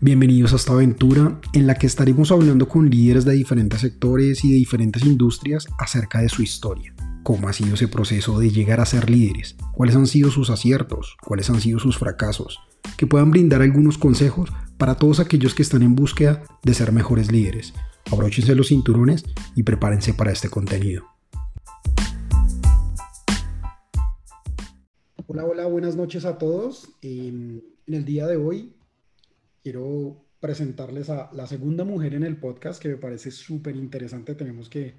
Bienvenidos a esta aventura en la que estaremos hablando con líderes de diferentes sectores y de diferentes industrias acerca de su historia. Cómo ha sido ese proceso de llegar a ser líderes, cuáles han sido sus aciertos, cuáles han sido sus fracasos, que puedan brindar algunos consejos para todos aquellos que están en búsqueda de ser mejores líderes. Abróchense los cinturones y prepárense para este contenido. Hola, hola, buenas noches a todos. En el día de hoy quiero presentarles a la segunda mujer en el podcast que me parece súper interesante. Tenemos que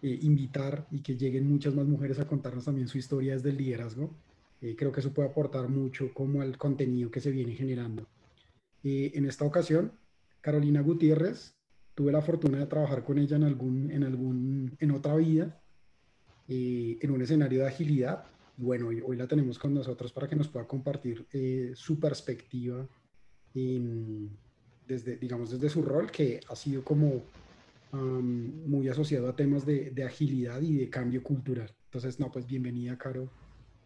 eh, invitar y que lleguen muchas más mujeres a contarnos también su historia desde el liderazgo. Eh, creo que eso puede aportar mucho como al contenido que se viene generando. Eh, en esta ocasión, Carolina Gutiérrez, tuve la fortuna de trabajar con ella en algún, en algún, en otra vida, en un escenario de agilidad. Bueno, hoy, hoy, la tenemos con nosotros para que nos pueda compartir su perspectiva desde, digamos, desde su rol, que ha sido como muy asociado a temas de, de, agilidad y de cambio cultural. Entonces, no, pues bienvenida, Caro,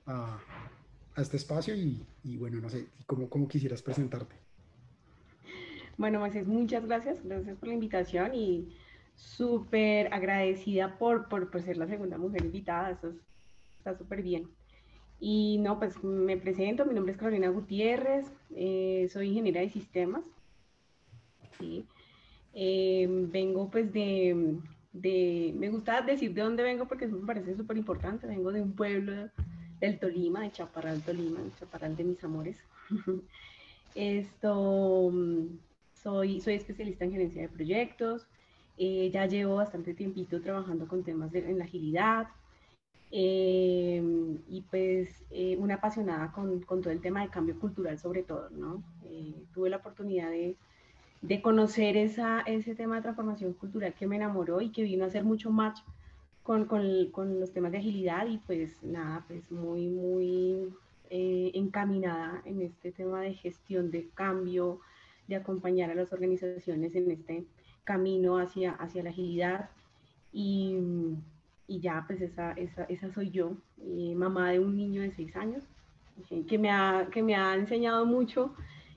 a, a este espacio y, y, bueno, no sé, ¿cómo, cómo quisieras presentarte? Bueno, Moisés, muchas gracias, gracias por la invitación y súper agradecida por, por, por, ser la segunda mujer invitada, eso está súper bien. Y no, pues me presento, mi nombre es Carolina Gutiérrez, eh, soy ingeniera de sistemas. Eh, vengo pues de, de, me gusta decir de dónde vengo porque me parece súper importante, vengo de un pueblo del Tolima, de Chaparral, Tolima, Chaparral de mis amores. Esto, soy, soy especialista en gerencia de proyectos, eh, ya llevo bastante tiempito trabajando con temas de, en la agilidad, eh, y pues eh, una apasionada con, con, todo el tema de cambio cultural sobre todo, ¿no? Eh, tuve la oportunidad de, de conocer esa, ese tema de transformación cultural que me enamoró y que vino a hacer mucho match con, con, con los temas de agilidad y pues nada, pues muy, muy encaminada en este tema de gestión de cambio, de acompañar a las organizaciones en este camino hacia, hacia la agilidad y y ya pues esa, esa, esa soy yo, eh, mamá de un niño de seis años, que me, ha, que me ha enseñado mucho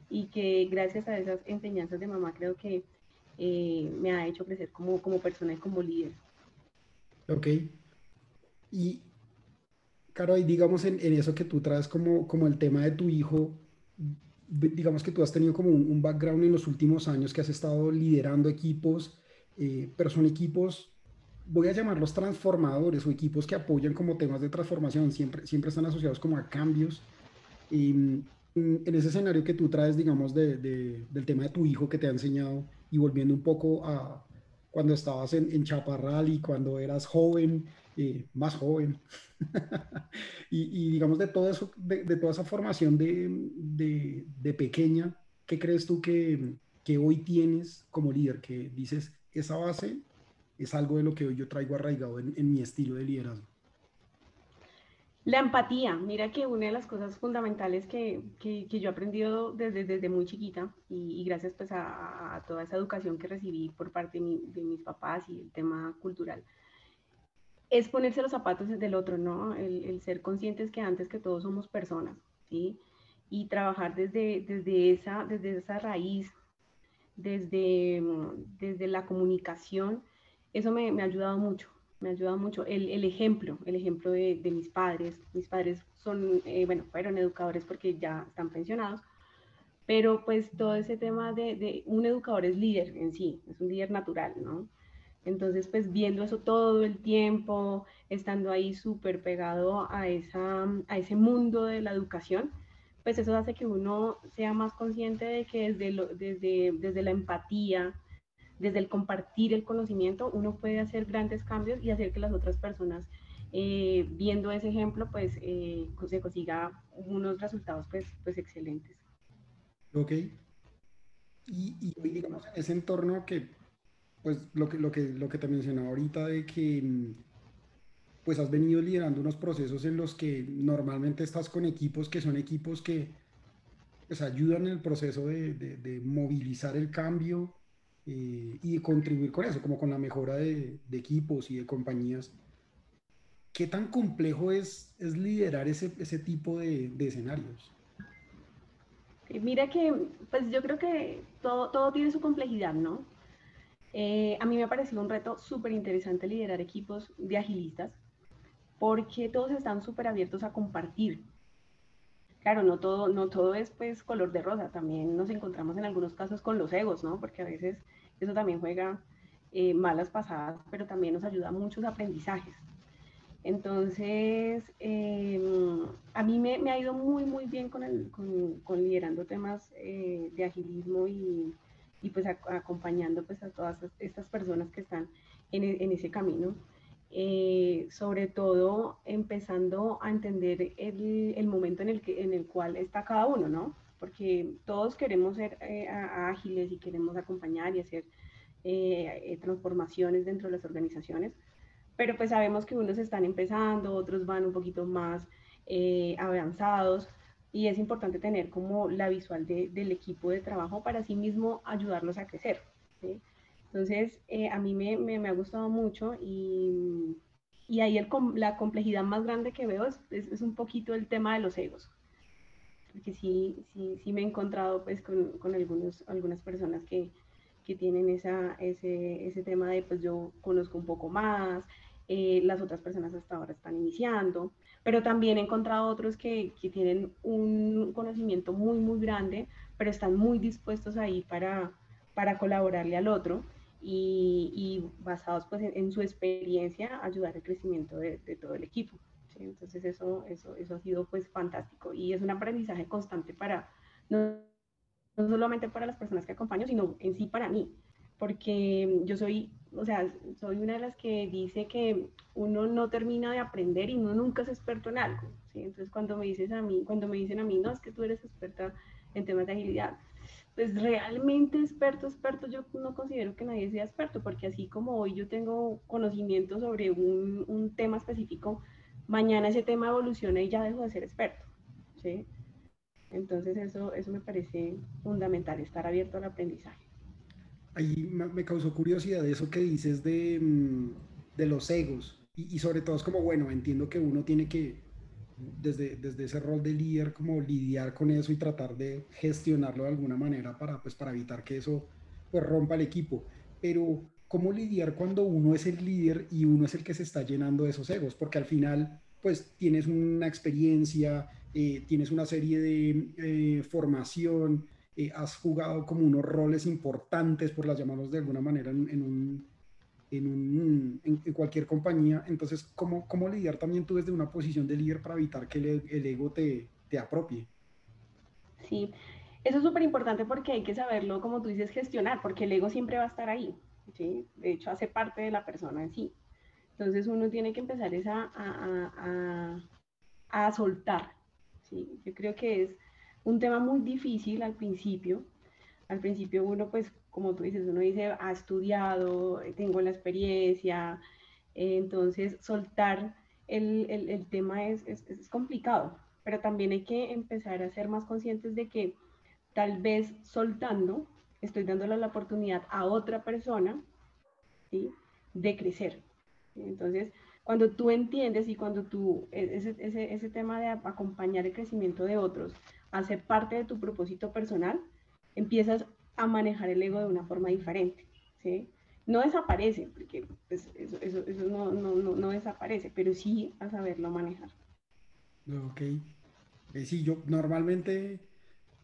y que gracias a esas enseñanzas de mamá creo que eh, me ha hecho crecer como, como persona y como líder. Ok. Y, Caro, y digamos en, en, eso que tú traes como, como el tema de tu hijo, digamos que tú has tenido como un, un background en los últimos años que has estado liderando equipos, eh, pero son equipos voy a llamarlos transformadores o equipos que apoyan como temas de transformación, siempre, siempre están asociados como a cambios. Y mm, en ese escenario que tú traes, digamos, de, del tema de tu hijo que te ha enseñado y volviendo un poco a cuando estabas en, en Chaparral y cuando eras joven, eh, más joven, y, digamos de todo eso, de, de toda esa formación de, de, pequeña, ¿qué crees tú que, que hoy tienes como líder? Que dices, esa base es algo de lo que hoy yo traigo arraigado en, en mi estilo de liderazgo. La empatía, mira que una de las cosas fundamentales que, que, que yo he aprendido desde, desde muy chiquita y, gracias pues a, toda esa educación que recibí por parte de, mis papás y el tema cultural, es ponerse los zapatos del otro, ¿no? El, el, ser conscientes que antes que todos somos personas, ¿sí? Y trabajar desde, desde, esa, desde esa raíz, desde, desde la comunicación eso me, me, ha ayudado mucho, me ha ayudado mucho. El, el ejemplo, el ejemplo de, de, mis padres, mis padres son, eh, bueno, fueron educadores porque ya están pensionados, pero pues todo ese tema de, de, un educador es líder en sí, es un líder natural, ¿no? Entonces, pues viendo eso todo el tiempo, estando ahí súper pegado a, esa, a ese mundo de la educación, pues eso hace que uno sea más consciente de que desde, lo, desde, desde la empatía, desde el compartir el conocimiento, uno puede hacer grandes cambios y hacer que las otras personas, eh, viendo ese ejemplo, pues eh, se consiga unos resultados pues, pues excelentes. Ok. Y, y digamos, en ese entorno que, pues lo que, lo que, lo que te mencionaba ahorita de que pues has venido liderando unos procesos en los que normalmente estás con equipos que son equipos que pues, ayudan en el proceso de, de, de movilizar el cambio, eh, y contribuir con eso, como con la mejora de, de, equipos y de compañías. ¿Qué tan complejo es, es liderar ese, ese tipo de, de escenarios? Mira que, pues yo creo que todo, todo tiene su complejidad, ¿no? Eh, a mí me ha parecido un reto súper interesante liderar equipos de agilistas porque todos están súper abiertos a compartir. Claro, no todo, no todo es pues color de rosa, también nos encontramos en algunos casos con los egos, ¿no? Porque a veces eso también juega eh, malas pasadas, pero también nos ayuda a muchos aprendizajes. Entonces, em, a mí me, ha ido muy, muy bien con, el, con, liderando temas eh, de agilismo y, pues acompañando pues a todas estas personas que están en, en ese camino. Eh, sobre todo empezando a entender el, el, momento en el, que, en el cual está cada uno, ¿no? Porque todos queremos ser eh, ágiles y queremos acompañar y hacer eh, transformaciones dentro de las organizaciones, pero pues sabemos que unos están empezando, otros van un poquito más avanzados y es importante tener como la visual del equipo de trabajo para sí mismo ayudarlos a crecer. Entonces, eh, a mí me, me, ha gustado mucho y, y ahí el, la complejidad más grande que veo es, es, un poquito el tema de los egos. Porque sí, sí, sí me he encontrado pues con, con algunos, algunas personas que, que tienen esa, ese, ese, tema de pues yo conozco un poco más, eh, las otras personas hasta ahora están iniciando, pero también he encontrado otros que, que, tienen un conocimiento muy, muy grande, pero están muy dispuestos ahí para, para colaborarle al otro y, basados pues en, su experiencia ayudar al crecimiento de, todo el equipo. Entonces eso, eso, eso ha sido pues fantástico y es un aprendizaje constante para, no, no solamente para las personas que acompaño, sino en sí para mí, porque yo soy, o sea, soy una de las que dice que uno no termina de aprender y uno nunca es experto en algo. ¿sí? Entonces cuando me dices a mí, cuando me dicen a mí, no, es que tú eres experta en temas de agilidad, pues realmente experto, experto, yo no considero que nadie sea experto, porque así como hoy yo tengo conocimiento sobre un, un tema específico, mañana ese tema evoluciona y ya dejo de ser experto, ¿sí? Entonces eso, eso me parece fundamental, estar abierto al aprendizaje. Ahí me causó curiosidad eso que dices de, mm, de los egos, y, y sobre todo es como, bueno, entiendo que uno tiene que desde, desde ese rol de líder, como lidiar con eso y tratar de gestionarlo de alguna manera para, pues, para evitar que eso pues, rompa el equipo. Pero, ¿cómo lidiar cuando uno es el líder y uno es el que se está llenando de esos egos? Porque al final, pues, tienes una experiencia, eh, tienes una serie de eh, formación, eh, has jugado como unos roles importantes, por las llamarlos de alguna manera, en un en, en, cualquier compañía. Entonces, ¿cómo, ¿cómo lidiar también tú desde una posición de líder para evitar que el, el ego te, te apropie? Sí, eso es súper importante porque hay que saberlo, como tú dices, gestionar, porque el ego siempre va a estar ahí. ¿Sí? De hecho, hace parte de la persona en sí. Entonces, uno tiene que empezar esa, a, a, a soltar. ¿sí? Yo creo que es un tema muy difícil al principio. Al principio uno pues como tú dices, uno dice, ha estudiado, tengo la experiencia, entonces soltar el, el, tema es, es, es, complicado, pero también hay que empezar a ser más conscientes de que tal vez soltando, estoy dándole la oportunidad a otra persona ¿sí? de crecer. Entonces, cuando tú entiendes y cuando tú, e, ese, ese, ese tema de acompañar el crecimiento de otros hace parte de tu propósito personal, empiezas a manejar el ego de una forma diferente, ¿sí? No desaparece, porque pues, eso, eso, eso no, no, no, no, desaparece, pero sí a saberlo manejar. Ok. Eh, sí, yo normalmente,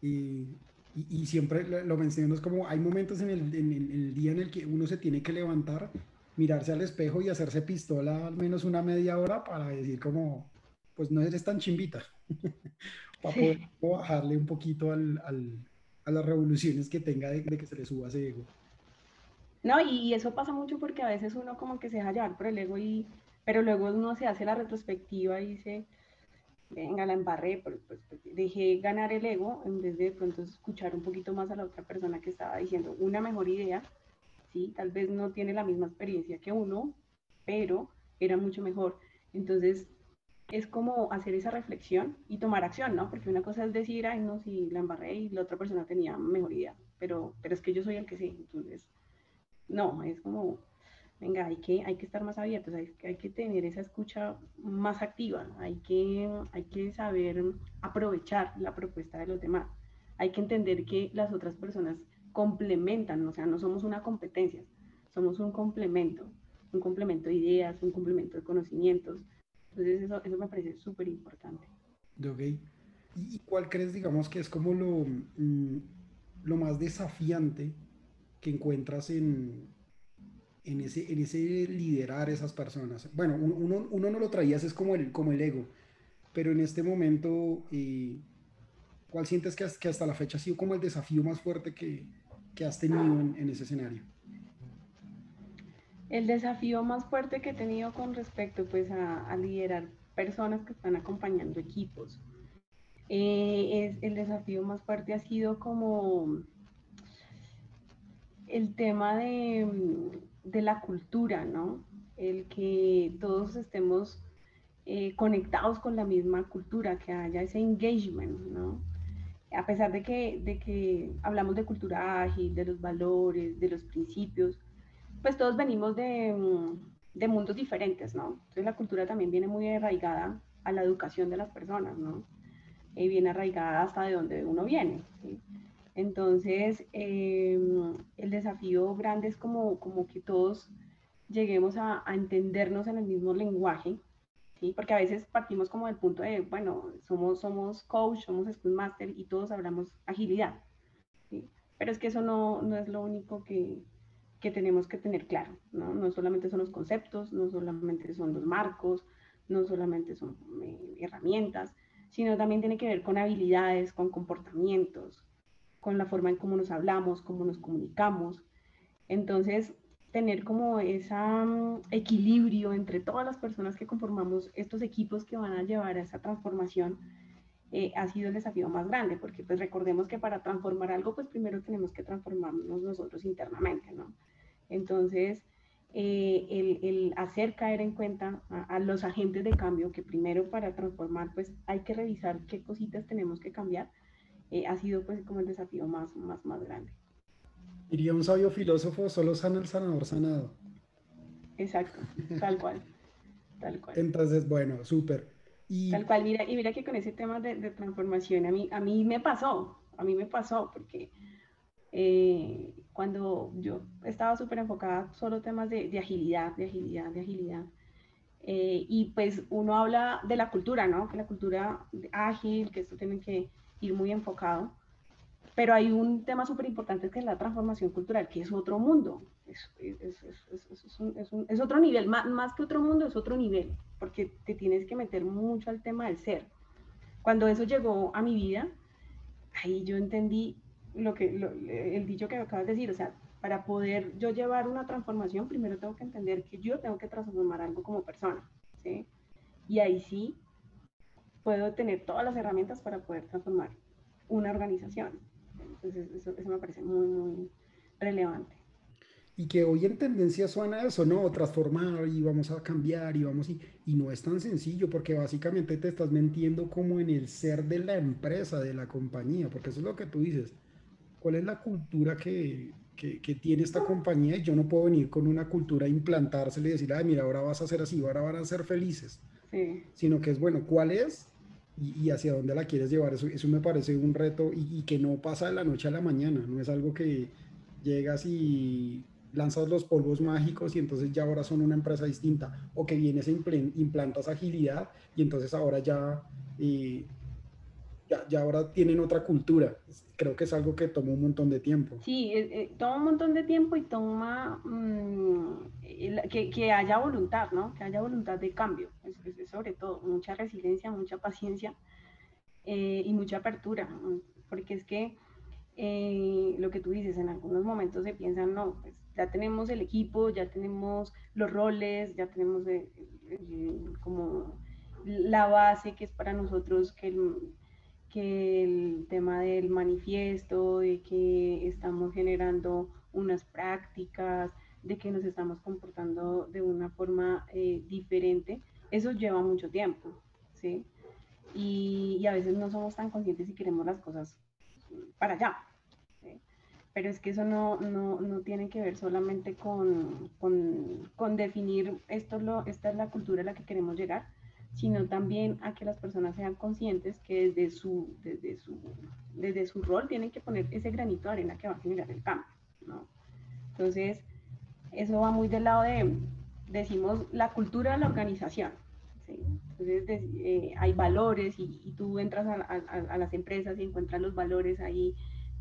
y, y, siempre lo menciono, es como hay momentos en el, en, el, día en el que uno se tiene que levantar, mirarse al espejo y hacerse pistola al menos una media hora para decir como, pues no eres tan chimbita, para poder bajarle un poquito al, al a las revoluciones que tenga de, que se le suba ese ego. No, y eso pasa mucho porque a veces uno como que se deja llevar por el ego y, pero luego uno se hace la retrospectiva y dice, venga, la embarré, pues, pues, dejé ganar el ego en vez de pronto escuchar un poquito más a la otra persona que estaba diciendo una mejor idea, sí, tal vez no tiene la misma experiencia que uno, pero era mucho mejor. Entonces, es como hacer esa reflexión y tomar acción, ¿no? Porque una cosa es decir, ay, no, si la embarré y la otra persona tenía mejor idea, pero, pero es que yo soy el que sí, entonces, no, es como, venga, hay que, hay que estar más abiertos, hay, hay que tener esa escucha más activa, hay que, hay que saber aprovechar la propuesta de los demás, hay que entender que las otras personas complementan, o sea, no somos una competencia, somos un complemento, un complemento de ideas, un complemento de conocimientos. Entonces eso, eso me parece súper importante. Ok. ¿Y cuál crees, digamos, que es como lo, mm, lo más desafiante que encuentras en, en, ese, en ese liderar esas personas? Bueno, uno, uno no lo traías, es como el, como el ego, pero en este momento, eh, ¿cuál sientes que, que, hasta la fecha ha sido como el desafío más fuerte que, que has tenido en, ese escenario? El desafío más fuerte que he tenido con respecto pues a, a liderar personas que están acompañando equipos. Eh, es, el desafío más fuerte ha sido como el tema de, de la cultura, ¿no? El que todos estemos eh, conectados con la misma cultura, que haya ese engagement, ¿no? A pesar de que, de que hablamos de cultura ágil, de los valores, de los principios, pues todos venimos de, de, mundos diferentes, ¿no? Entonces la cultura también viene muy arraigada a la educación de las personas, ¿no? Y viene arraigada hasta de donde uno viene, ¿sí? Entonces, em, el desafío grande es como, como que todos lleguemos a, a, entendernos en el mismo lenguaje, ¿sí? Porque a veces partimos como del punto de, bueno, somos, somos coach, somos school master y todos hablamos agilidad. Pero es que eso no, no es lo único que, que tenemos que tener claro, ¿no? No solamente son los conceptos, no solamente son los marcos, no solamente son eh, herramientas, sino también tiene que ver con habilidades, con comportamientos, con la forma en cómo nos hablamos, cómo nos comunicamos. Entonces, tener como ese um, equilibrio entre todas las personas que conformamos estos equipos que van a llevar a esa transformación eh, ha sido el desafío más grande, porque pues recordemos que para transformar algo, pues primero tenemos que transformarnos nosotros internamente, ¿no? Entonces, eh, el, el, hacer caer en cuenta a, a, los agentes de cambio que primero para transformar, pues hay que revisar qué cositas tenemos que cambiar, eh, ha sido pues como el desafío más, más, más grande. Diría un sabio filósofo, solo sana el sanador sanado. Exacto, tal cual, tal cual. Entonces, bueno, súper. Y... Tal cual, mira, y mira que con ese tema de, de, transformación, a mí, a mí me pasó, a mí me pasó, porque eh, cuando yo estaba súper enfocada solo temas de, de, agilidad, de agilidad, de agilidad. Eh, y pues uno habla de la cultura, ¿no? Que la cultura ágil, que esto tiene que ir muy enfocado. Pero hay un tema súper importante que es la transformación cultural, que es otro mundo, es, es, es, un, un, es, otro nivel, más, más que otro mundo, es otro nivel, porque te tienes que meter mucho al tema del ser. Cuando eso llegó a mi vida, ahí yo entendí lo que, lo, el dicho que acabas de decir, o sea, para poder yo llevar una transformación, primero tengo que entender que yo tengo que transformar algo como persona, ¿sí? Y ahí sí puedo tener todas las herramientas para poder transformar una organización. Entonces, eso, eso me parece muy, muy relevante. Y que hoy en tendencia suena eso, ¿no? Transformar y vamos a cambiar y vamos y, y no es tan sencillo porque básicamente te estás metiendo como en el ser de la empresa, de la compañía, porque eso es lo que tú dices cuál es la cultura que, que, que, tiene esta compañía y yo no puedo venir con una cultura a implantársela y decir, ay, mira, ahora vas a ser así, ahora van a ser felices. Sí. Sino que es, bueno, ¿cuál es? Y, hacia dónde la quieres llevar. Eso, eso me parece un reto y, y, que no pasa de la noche a la mañana, no es algo que llegas y lanzas los polvos mágicos y entonces ya ahora son una empresa distinta o que vienes e implantas agilidad y entonces ahora ya eh, ya, ya, ahora tienen otra cultura. Creo que es algo que toma un montón de tiempo. Sí, eh, eh, toma un montón de tiempo y toma mmm, que, que, haya voluntad, ¿no? Que haya voluntad de cambio. Es, es, sobre todo mucha resiliencia, mucha paciencia eh, y mucha apertura. Porque es que eh, lo que tú dices, en algunos momentos se piensan, no, pues ya tenemos el equipo, ya tenemos los roles, ya tenemos eh, como la base que es para nosotros que el, que el tema del manifiesto, de que estamos generando unas prácticas, de que nos estamos comportando de una forma eh, diferente, eso lleva mucho tiempo, ¿sí? Y, y, a veces no somos tan conscientes si queremos las cosas para allá. ¿sí? Pero es que eso no, no, no tiene que ver solamente con, con, con definir esto lo, esta es la cultura a la que queremos llegar, sino también a que las personas sean conscientes que desde su, desde su, desde su rol tienen que poner ese granito de arena que va a generar el cambio, ¿no? Entonces, eso va muy del lado de, decimos, la cultura de la organización. Entonces, eh, hay valores y, tú entras a, las empresas y encuentras los valores ahí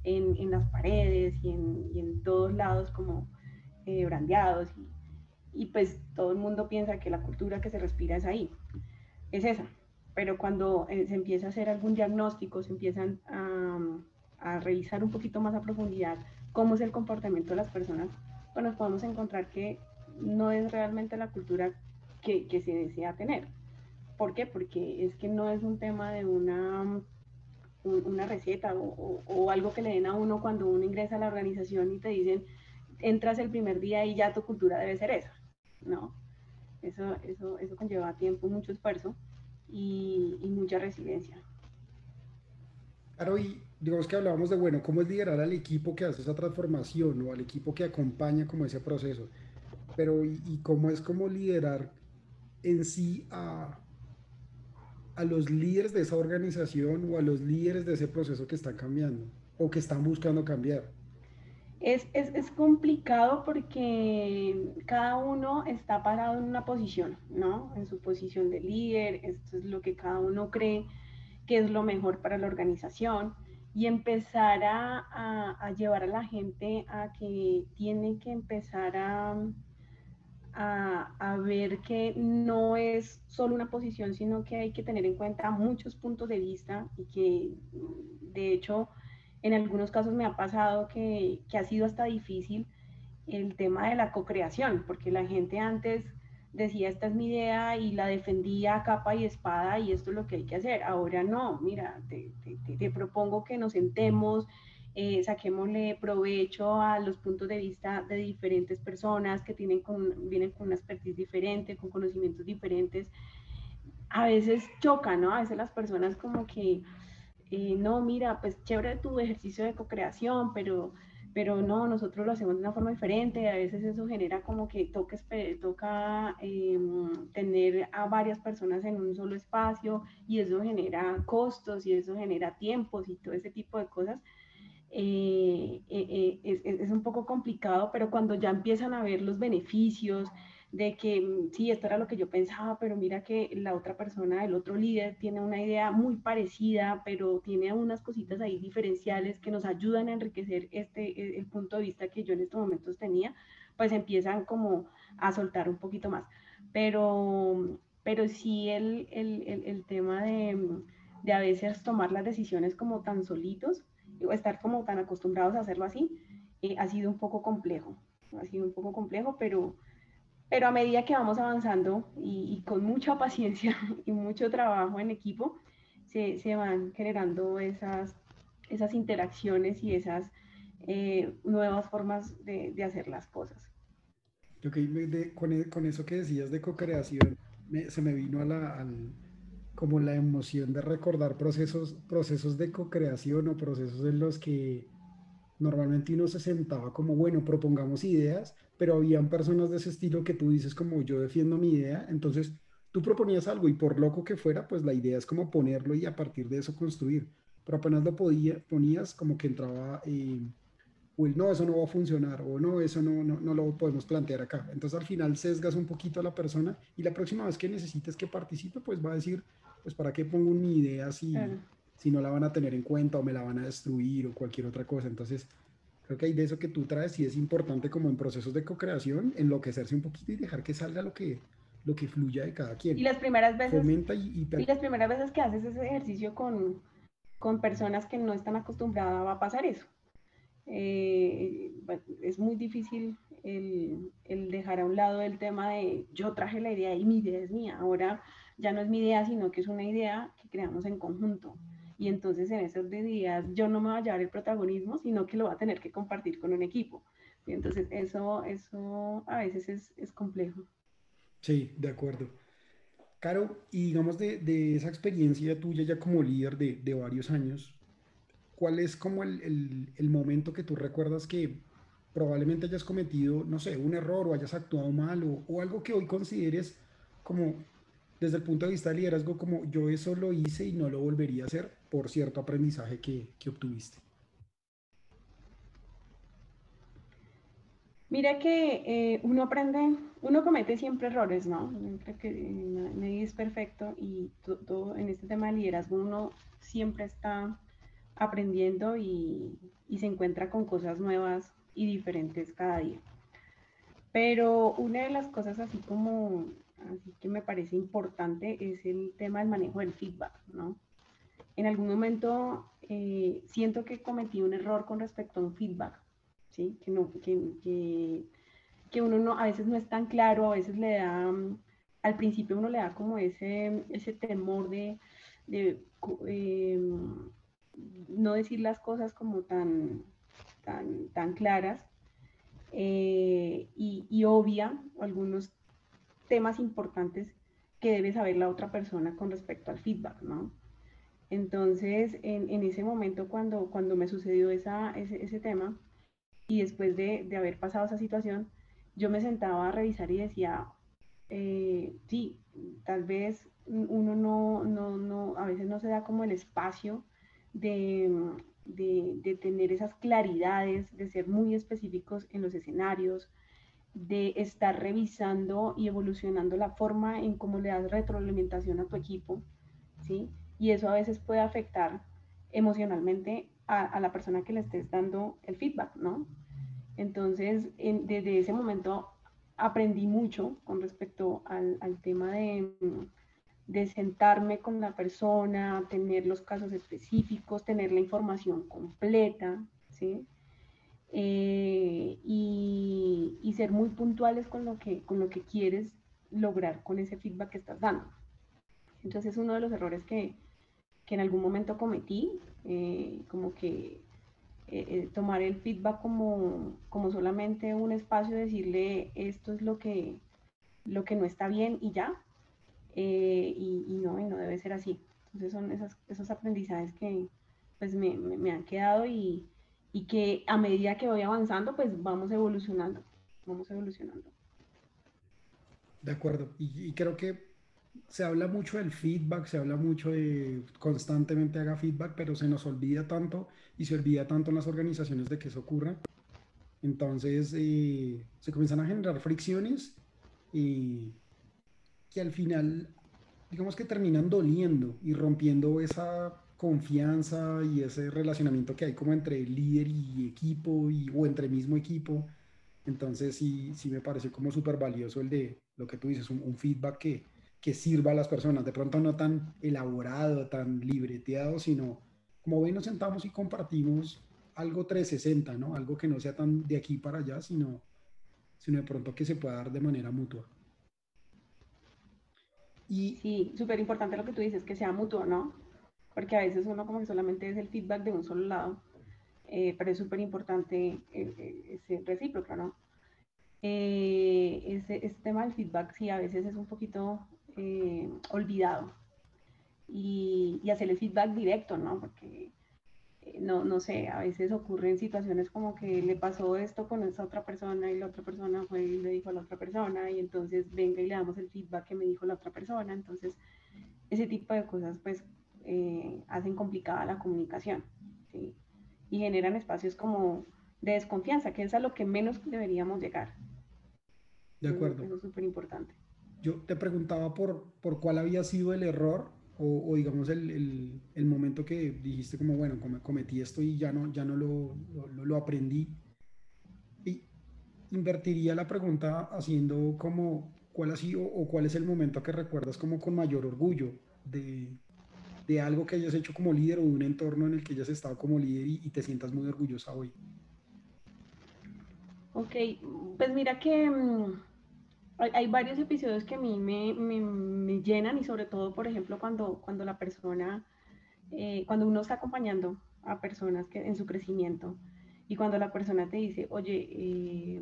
en, en las paredes y en, en, todos lados como eh, brandeados y, y pues todo el mundo piensa que la cultura que se respira es ahí, es esa. Pero cuando eh, se empieza a hacer algún diagnóstico, se empiezan a, revisar un poquito más a profundidad cómo es el comportamiento de las personas, pues nos podemos encontrar que no es realmente la cultura que, se desea tener. ¿Por qué? Porque es que no es un tema de una, una receta o, o, algo que le den a uno cuando uno ingresa a la organización y te dicen, entras el primer día y ya tu cultura debe ser esa. No, eso, eso, eso conlleva tiempo, mucho esfuerzo y, y mucha resiliencia. Claro, y digamos que hablábamos de, bueno, cómo es liderar al equipo que hace esa transformación o al equipo que acompaña como ese proceso, pero y, y cómo es como liderar en sí a, a los líderes de esa organización o a los líderes de ese proceso que están cambiando o que están buscando cambiar es, es, es, complicado porque cada uno está parado en una posición, ¿no? En su posición de líder, esto es lo que cada uno cree que es lo mejor para la organización y empezar a, a, a llevar a la gente a que tiene que empezar a, a, ver que no es solo una posición, sino que hay que tener en cuenta muchos puntos de vista y que de hecho en algunos casos me ha pasado que, que ha sido hasta difícil el tema de la co-creación, porque la gente antes decía, esta es mi idea y la defendía a capa y espada y esto es lo que hay que hacer. Ahora no, mira, te, te, propongo que nos sentemos, eh, saquémosle provecho a los puntos de vista de diferentes personas que tienen vienen con una expertise diferente, con conocimientos diferentes. A veces choca, ¿no? A veces las personas como que eh, no, mira, pues chévere tu ejercicio de co-creación, pero, pero no, nosotros lo hacemos de una forma diferente, a veces eso genera como que toca, toca em, tener a varias personas en un solo espacio y eso genera costos y eso genera tiempos y todo ese tipo de cosas. Eh, eh, es, es, un poco complicado, pero cuando ya empiezan a ver los beneficios, de que mm, sí, esto era lo que yo pensaba, pero mira que la otra persona, el otro líder, tiene una idea muy parecida, pero tiene unas cositas ahí diferenciales que nos ayudan a enriquecer este, e, el punto de vista que yo en estos momentos tenía, pues empiezan como a soltar un poquito más. Pero, pero sí el, el, el, el tema de, de a veces tomar las decisiones como tan solitos, o estar como tan acostumbrados a hacerlo así, eh, ha sido un poco complejo, ha sido un poco complejo, pero pero a medida que vamos avanzando y, con mucha paciencia y mucho trabajo en equipo, se, se van generando esas, esas interacciones y esas eh, nuevas formas de, de, hacer las cosas. Ok, de, con, e, con, eso que decías de co-creación, se me vino a la, al, como la emoción de recordar procesos, procesos de co-creación o procesos en los que normalmente uno se sentaba como, bueno, propongamos ideas, pero habían personas de ese estilo que tú dices como yo defiendo mi idea, entonces tú proponías algo y por loco que fuera, pues la idea es como ponerlo y a partir de eso construir, pero apenas lo podía, ponías como que entraba, eh, o el no, eso no va a funcionar, o no, eso no, no, no, lo podemos plantear acá. Entonces al final sesgas un poquito a la persona y la próxima vez que necesites que participe, pues va a decir, pues para qué pongo mi idea si, si no la van a tener en cuenta o me la van a destruir o cualquier otra cosa. Entonces Creo que hay de eso que tú traes y es importante como en procesos de co-creación enloquecerse un poquito y dejar que salga lo que, lo que fluya de cada quien. Y las primeras veces, y, y, las primeras veces que haces ese ejercicio con, con personas que no están acostumbradas va a pasar eso. Eh, es muy difícil el, el, dejar a un lado el tema de yo traje la idea y mi idea es mía. Ahora ya no es mi idea, sino que es una idea que creamos en conjunto y entonces en esos días yo no me voy a llevar el protagonismo, sino que lo va a tener que compartir con un equipo. Y entonces eso, eso a veces es, es complejo. Sí, de acuerdo. Caro, y digamos de, de, esa experiencia tuya ya como líder de, de varios años, ¿cuál es como el, el, el, momento que tú recuerdas que probablemente hayas cometido, no sé, un error o hayas actuado mal o, o algo que hoy consideres como desde el punto de vista de liderazgo, como yo eso lo hice y no lo volvería a hacer por cierto aprendizaje que, que obtuviste? Mira que eh, uno aprende, uno comete siempre errores, ¿no? Creo que nadie es perfecto y todo en este tema de liderazgo uno siempre está aprendiendo y, y, se encuentra con cosas nuevas y diferentes cada día. Pero una de las cosas así como, así que me parece importante es el tema del manejo del feedback, ¿no? En algún momento eh, siento que cometí un error con respecto a un feedback. Que, no, que, uno no, a veces no es tan claro, a veces le da, mm, al principio uno le da como ese, ese temor de, de em, no decir las cosas como tan claras eh, y, y, obvia algunos temas importantes que debe saber la otra persona con respecto al feedback, ¿no? Entonces, en, ese momento cuando, cuando me sucedió ese, ese tema, y después de, haber pasado esa situación, yo me sentaba a revisar y decía, eh, sí, tal vez uno no, no, no, a veces no se da como el espacio de, de, tener esas claridades, de ser muy específicos en los escenarios, de estar revisando y evolucionando la forma en cómo le das retroalimentación a tu equipo, ¿sí? Y eso a veces puede afectar emocionalmente a, la persona que le estés dando el feedback, ¿no? Entonces, desde ese momento aprendí mucho con respecto al, tema de, sentarme con la persona, tener los casos específicos, tener la información completa, ¿sí? Eh, y, ser muy puntuales con lo, que, con lo que quieres lograr con ese feedback que estás dando. Entonces, es uno de los errores que, que en algún momento cometí, eh, como que eh, eh, tomar el feedback como, como solamente un espacio, decirle esto es lo que, lo que no está bien y ya, y, y, no, y no debe ser así. Entonces son esas, esos aprendizajes que pues me, me, han quedado y, y, que a medida que voy avanzando, pues vamos evolucionando, vamos evolucionando. De acuerdo, y creo que se habla mucho del feedback, se habla mucho de constantemente haga feedback, pero se nos olvida tanto y se olvida tanto en las organizaciones de que eso ocurra. Entonces eh, se comienzan a generar fricciones y que al final, digamos que terminan doliendo y rompiendo esa confianza y ese relacionamiento que hay como entre líder y equipo y, o entre mismo equipo. Entonces sí, sí me parece como súper valioso el de lo que tú dices, un feedback que, que sirva a las personas, de pronto no tan elaborado, tan libreteado, sino como ven nos sentamos y compartimos algo 360, ¿no? Algo que no sea tan de aquí para allá, sino, sino de pronto que se pueda dar de manera mutua. Y, sí, súper importante lo que tú dices, que sea mutuo, ¿no? Porque a veces uno como que solamente es el feedback de un solo lado, eh, pero es súper importante ese recíproco, ¿no? Eh, ese, ese, tema del feedback sí a veces es un poquito eh, olvidado y, y, hacer el feedback directo, ¿no? Porque, eh, no, no sé, a veces ocurren situaciones como que le pasó esto con esa otra persona y la otra persona fue y le dijo a la otra persona y entonces venga y le damos el feedback que me dijo la otra persona. Entonces, ese tipo de cosas pues eh, hacen complicada la comunicación ¿sí? y generan espacios como de desconfianza, que es a lo que menos deberíamos llegar. De acuerdo. Eso es súper importante yo te preguntaba por, por cuál había sido el error o, digamos el, el, momento que dijiste como, bueno, cometí esto y ya no, ya no lo, lo, aprendí. Y invertiría la pregunta haciendo como, ¿cuál ha sido o cuál es el momento que recuerdas como con mayor orgullo de, de algo que hayas hecho como líder o de un entorno en el que hayas estado como líder y, y te sientas muy orgullosa hoy? Ok, pues mira que mm, hay, varios episodios que a mí me, me, llenan y sobre todo, por ejemplo, cuando, cuando la persona, eh, cuando uno está acompañando a personas que, en su crecimiento y cuando la persona te dice, oye, eh,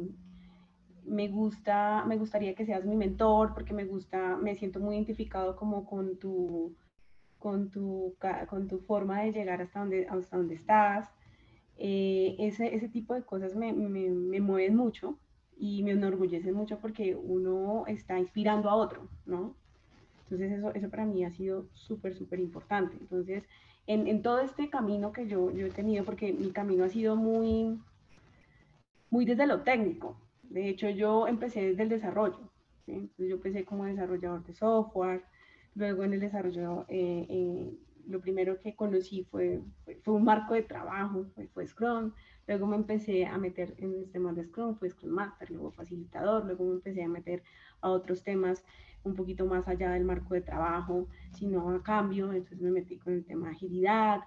me gusta, me gustaría que seas mi mentor porque me gusta, me siento muy identificado como con tu, con tu, con tu forma de llegar hasta donde, hasta donde estás. Eh, ese, ese, tipo de cosas me, me, me mueven mucho y me enorgullece mucho porque uno está inspirando a otro, ¿no? Entonces eso, eso para mí ha sido súper, súper importante. Entonces, en, en, todo este camino que yo, yo he tenido, porque mi camino ha sido muy, muy desde lo técnico. De hecho, yo empecé desde el desarrollo. Entonces, yo empecé como desarrollador de software, luego en el desarrollo, eh, eh, lo primero que conocí fue, fue, un marco de trabajo, fue, fue, Scrum, luego me empecé a meter en el tema de Scrum, fue Scrum Master, luego facilitador, luego me empecé a meter a otros temas un poquito más allá del marco de trabajo, sino a cambio, entonces me metí con el tema de agilidad,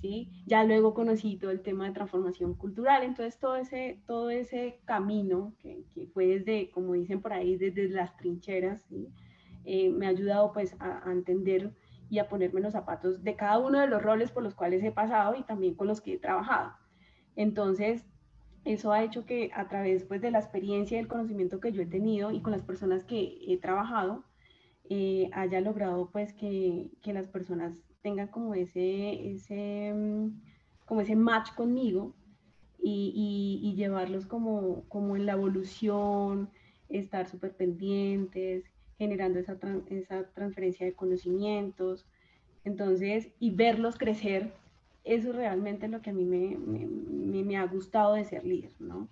¿sí? Ya luego conocí todo el tema de transformación cultural, entonces todo ese, todo ese camino que, que fue desde, como dicen por ahí, desde las trincheras, eh, me ha ayudado pues a, entender y a ponerme los zapatos de cada uno de los roles por los cuales he pasado y también con los que he trabajado. Entonces, eso ha hecho que a través pues, de la experiencia y el conocimiento que yo he tenido y con las personas que he trabajado, eh, haya logrado pues que, que, las personas tengan como ese, ese, mm, como ese match conmigo y, y, llevarlos como, como en la evolución, estar súper pendientes, generando esa, esa transferencia de conocimientos. Entonces, y verlos crecer eso realmente es lo que a mí me, me, me, ha gustado de ser líder, ¿no?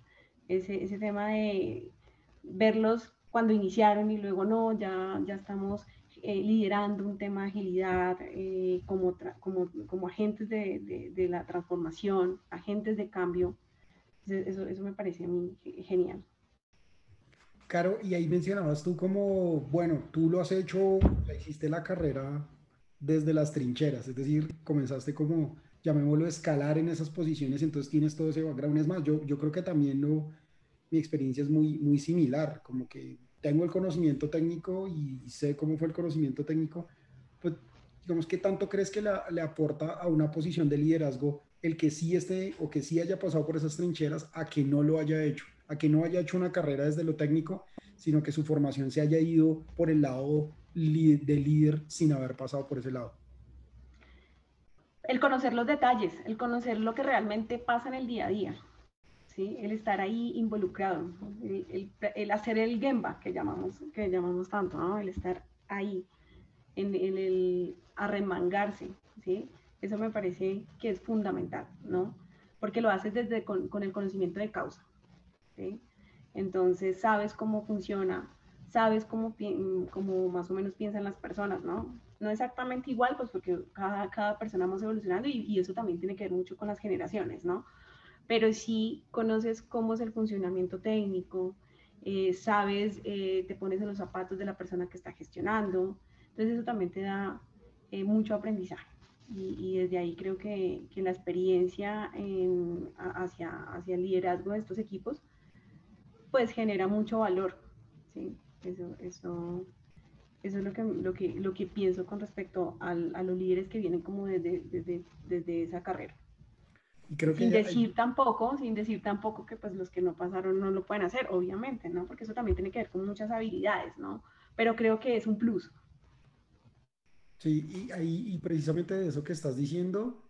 Ese, ese, tema de verlos cuando iniciaron y luego no, ya, ya estamos eh, liderando un tema de agilidad eh, como, como, como, agentes de, de, la transformación, agentes de cambio. Eso, eso me parece a mí genial. Caro, y ahí mencionabas tú como, bueno, tú lo has hecho, hiciste la carrera desde las trincheras, es decir, comenzaste como llamémoslo, escalar en esas posiciones, entonces tienes todo ese background. Es más, yo, yo creo que también no, mi experiencia es muy, muy similar, como que tengo el conocimiento técnico y sé cómo fue el conocimiento técnico, pues digamos, ¿qué tanto crees que la, le aporta a una posición de liderazgo el que sí esté o que sí haya pasado por esas trincheras a que no lo haya hecho, a que no haya hecho una carrera desde lo técnico, sino que su formación se haya ido por el lado de líder sin haber pasado por ese lado? El conocer los detalles, el conocer lo que realmente pasa en el día a día, ¿sí? el estar ahí involucrado, el, el, hacer el gemba que llamamos, que llamamos tanto, ¿no? el estar ahí, en, el arremangarse, ¿sí? eso me parece que es fundamental, ¿no? porque lo haces desde con, con el conocimiento de causa. ¿sí? Entonces sabes cómo funciona, sabes cómo, cómo más o menos piensan las personas, ¿no? No exactamente igual, pues porque cada, cada persona vamos evolucionando y, eso también tiene que ver mucho con las generaciones, ¿no? Pero sí conoces cómo es el funcionamiento técnico, eh, sabes, eh, te pones en los zapatos de la persona que está gestionando, entonces eso también te da eh, mucho aprendizaje. Y, desde ahí creo que, que la experiencia en, hacia, hacia el liderazgo de estos equipos, pues genera mucho valor, ¿sí? Eso, eso eso es lo que, lo que, lo que pienso con respecto al, a los líderes que vienen como desde, desde, desde esa carrera. Creo que sin decir hay... tampoco, sin decir tampoco que pues los que no pasaron no lo pueden hacer, obviamente, ¿no? Porque eso también tiene que ver con muchas habilidades, ¿no? Pero creo que es un plus. Sí, y, ahí, y precisamente de eso que estás diciendo,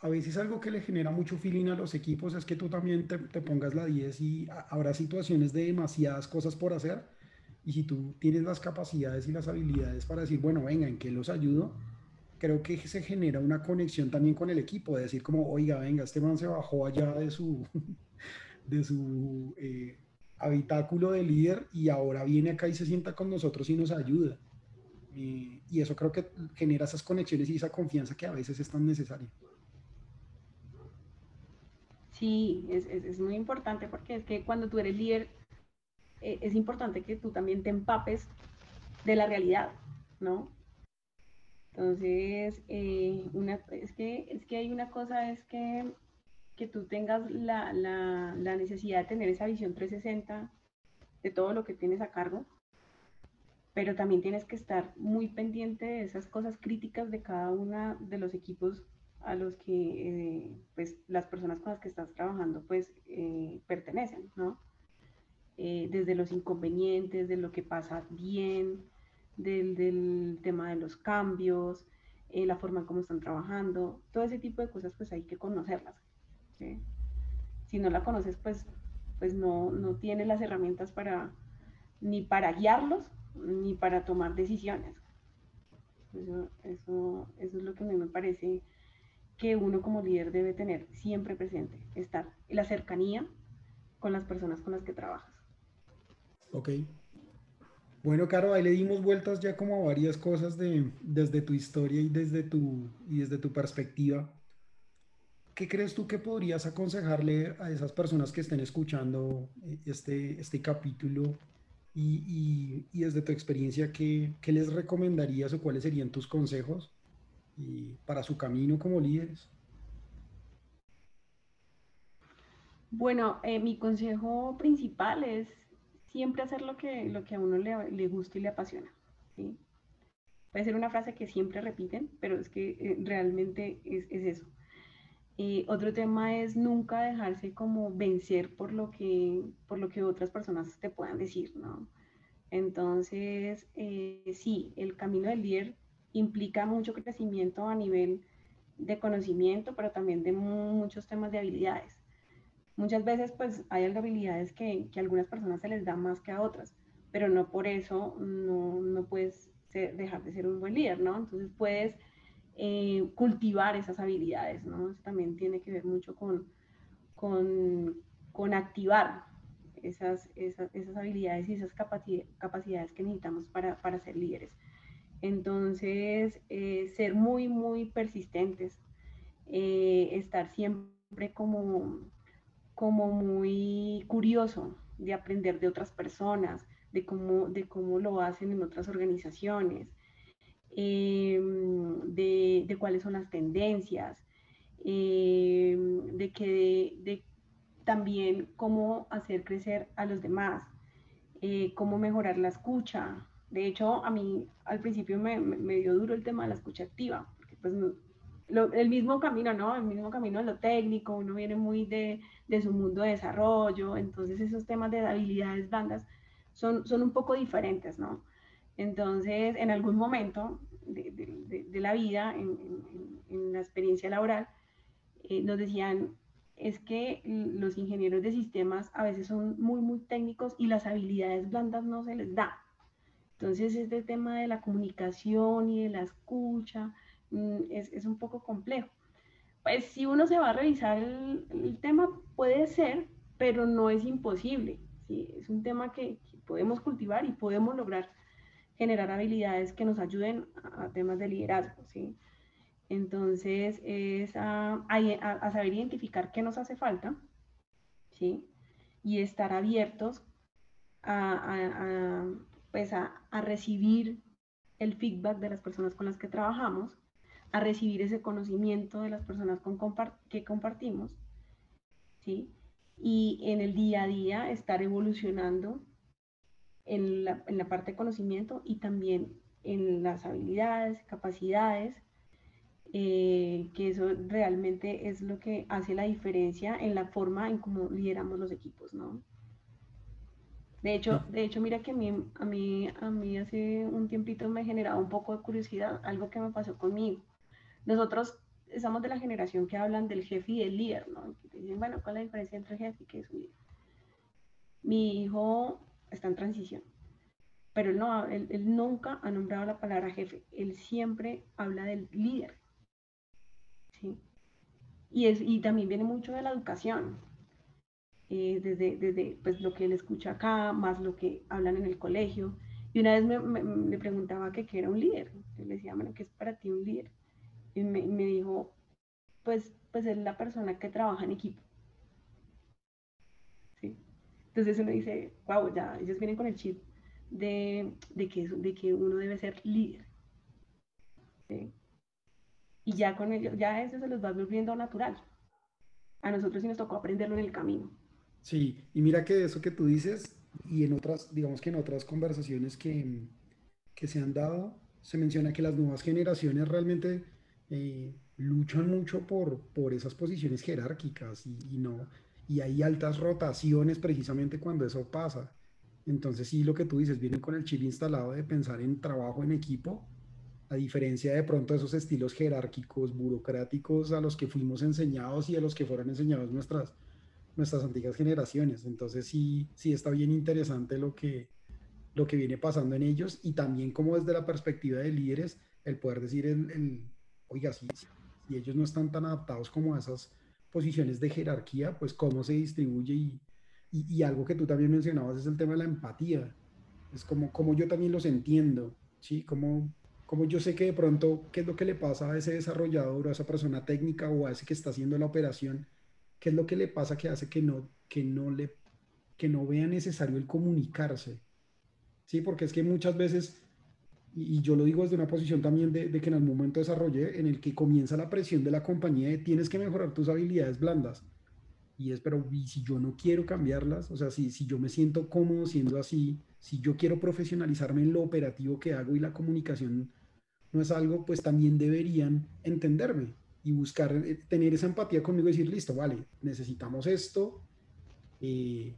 a veces algo que le genera mucho feeling a los equipos es que tú también te, te pongas la 10 y habrá situaciones de demasiadas cosas por hacer y si tú tienes las capacidades y las habilidades para decir, bueno, venga, ¿en qué los ayudo? Creo que se genera una conexión también con el equipo, de decir como, oiga, venga, este man se bajó allá de su, de su eh, habitáculo de líder y ahora viene acá y se sienta con nosotros y nos ayuda. Eh, y eso creo que genera esas conexiones y esa confianza que a veces es tan necesaria. Sí, es, es, es muy importante porque es que cuando tú eres líder eh, es importante que tú también te empapes de la realidad, ¿no? Entonces, eh, una, es, que, es que hay una cosa, es que, que tú tengas la, la, la, necesidad de tener esa visión 360 de todo lo que tienes a cargo, pero también tienes que estar muy pendiente de esas cosas críticas de cada uno de los equipos a los que eh, pues, las personas con las que estás trabajando pues pertenecen, ¿no? Eh, desde los inconvenientes, de lo que pasa bien, del, tema de los cambios, eh, la forma en cómo están trabajando, todo ese tipo de cosas pues hay que conocerlas. Si no la conoces pues, pues no, no tienes las herramientas para ni para guiarlos, ni para tomar decisiones. Eso, eso, es lo que a mí me parece que uno como líder debe tener siempre presente, estar en la cercanía con las personas con las que trabajas. Ok. Bueno, Caro, ahí le dimos vueltas ya como a varias cosas de, desde tu historia y desde tu, y desde tu perspectiva. ¿Qué crees tú que podrías aconsejarle a esas personas que estén escuchando este, este capítulo y, y, desde tu experiencia, ¿qué, ¿qué, les recomendarías o cuáles serían tus consejos para su camino como líderes? Bueno, eh, mi consejo principal es siempre hacer lo que, lo que a uno le, le gusta y le apasiona. ¿sí? Puede ser una frase que siempre repiten, pero es que eh, realmente es, es eso. Otro tema es nunca dejarse como vencer por lo que, por lo que otras personas te puedan decir, ¿no? Entonces, eh, sí, el camino del líder implica mucho crecimiento a nivel de conocimiento, pero también de muchos temas de habilidades. Muchas veces, pues, hay habilidades que, que a algunas personas se les da más que a otras, pero no por eso no, no puedes dejar de ser un buen líder, ¿no? Entonces, puedes eh, cultivar esas habilidades, ¿no? Eso también tiene que ver mucho con, con, activar esas, esas, habilidades y esas capacidades que necesitamos para, ser líderes. Entonces, eh, ser muy, muy persistentes, eh, estar siempre como, como muy curioso de aprender de otras personas, de cómo, de cómo lo hacen en otras organizaciones, Em, de, cuáles son las tendencias, em, de que de, también cómo hacer crecer a los demás, eh, cómo mejorar la escucha. De hecho, a mí al principio me, me, dio duro el tema de la escucha activa, porque pues el mismo camino, ¿no? El mismo camino de lo técnico, uno viene muy de, de, su mundo de desarrollo, entonces esos temas de habilidades blandas son, son un poco diferentes, ¿no? Entonces, en algún momento de, la vida, en, la experiencia laboral, eh, nos decían, es que los ingenieros de sistemas a veces son muy, muy técnicos y las habilidades blandas no se les da. Entonces, este tema de la comunicación y de la escucha mm, es, un poco complejo. Pues si uno se va a revisar el, tema, puede ser, pero no es imposible. ¿sí? Es un tema que podemos cultivar y podemos lograr generar habilidades que nos ayuden a, temas de liderazgo, ¿sí? Entonces, es a, saber identificar qué nos hace falta, ¿sí? Y estar abiertos a, pues a, recibir el feedback de las personas con las que trabajamos, a recibir ese conocimiento de las personas con que compartimos, ¿sí? Y en el día a día estar evolucionando en la, en la parte de conocimiento y también en las habilidades, capacidades, eh, que eso realmente es lo que hace la diferencia en la forma en cómo lideramos los equipos, ¿no? De hecho, de hecho, mira que a mí, a mí, a mí hace un tiempito me generaba un poco de curiosidad algo que me pasó conmigo. Nosotros estamos de la generación que hablan del jefe y del líder, ¿no? dicen, bueno, ¿cuál es la diferencia entre jefe y qué es un líder? Mi hijo está en transición. Pero él, no, él, nunca ha nombrado la palabra jefe, él siempre habla del líder. ¿sí? Y, es, y también viene mucho de la educación, eh, desde, desde pues, lo que él escucha acá, más lo que hablan en el colegio. Y una vez me, preguntaba qué era un líder. Yo le decía, bueno, ¿qué es para ti un líder? Y me, me dijo, pues, pues es la persona que trabaja en equipo. Entonces uno dice, wow, ya ellos vienen con el chip de, de, que, de que uno debe ser líder. Y ya con ellos, ya eso se los va volviendo natural. A nosotros sí nos tocó aprenderlo en el camino. Sí, y mira que eso que tú dices, y en otras, digamos que en otras conversaciones que, que se han dado, se menciona que las nuevas generaciones realmente eh, luchan mucho por, por esas posiciones jerárquicas y, y no, y hay altas rotaciones precisamente cuando eso pasa. Entonces sí, lo que tú dices, viene con el chip instalado de pensar en trabajo en equipo, a diferencia de pronto esos estilos jerárquicos, burocráticos a los que fuimos enseñados y a los que fueron enseñados nuestras, nuestras antiguas generaciones. Entonces sí, sí está bien interesante lo que, lo que viene pasando en ellos y también como desde la perspectiva de líderes, el poder decir, el, el oiga, si, si ellos no están tan adaptados como a esas posiciones de jerarquía, pues cómo se distribuye y, y, algo que tú también mencionabas es el tema de la empatía. Es como, como yo también los entiendo, ¿sí? Como, como yo sé que de pronto, ¿qué es lo que le pasa a ese desarrollador, a esa persona técnica o a ese que está haciendo la operación? ¿Qué es lo que le pasa que hace que no, que no, le, que no vea necesario el comunicarse? Sí, porque es que muchas veces, y, yo lo digo desde una posición también de, que en el momento desarrollé, en el que comienza la presión de la compañía de tienes que mejorar tus habilidades blandas. Y es, pero ¿y si yo no quiero cambiarlas? O sea, si, si yo me siento cómodo siendo así, si yo quiero profesionalizarme en lo operativo que hago y la comunicación no es algo, pues también deberían entenderme y buscar eh, tener esa empatía conmigo y decir, listo, vale, necesitamos esto. Eh,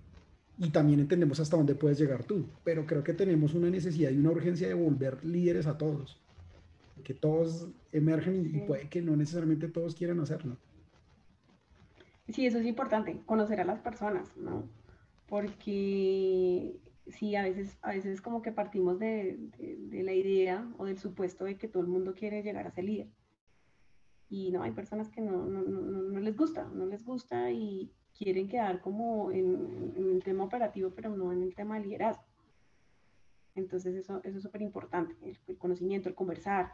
y también entendemos hasta dónde puedes llegar tú. Pero creo que tenemos una necesidad y una urgencia de volver líderes a todos. Que todos emergen y, puede que no necesariamente todos quieran hacerlo. Sí, eso es importante, conocer a las personas, ¿no? Porque sí, a veces, a veces como que partimos de, la idea o del supuesto de que todo el mundo quiere llegar a ser líder. Y no, hay personas que no, no les gusta, no les gusta y, quieren quedar como en, el tema operativo, pero no en el tema de liderazgo. Entonces eso, eso es súper importante, el, conocimiento, el conversar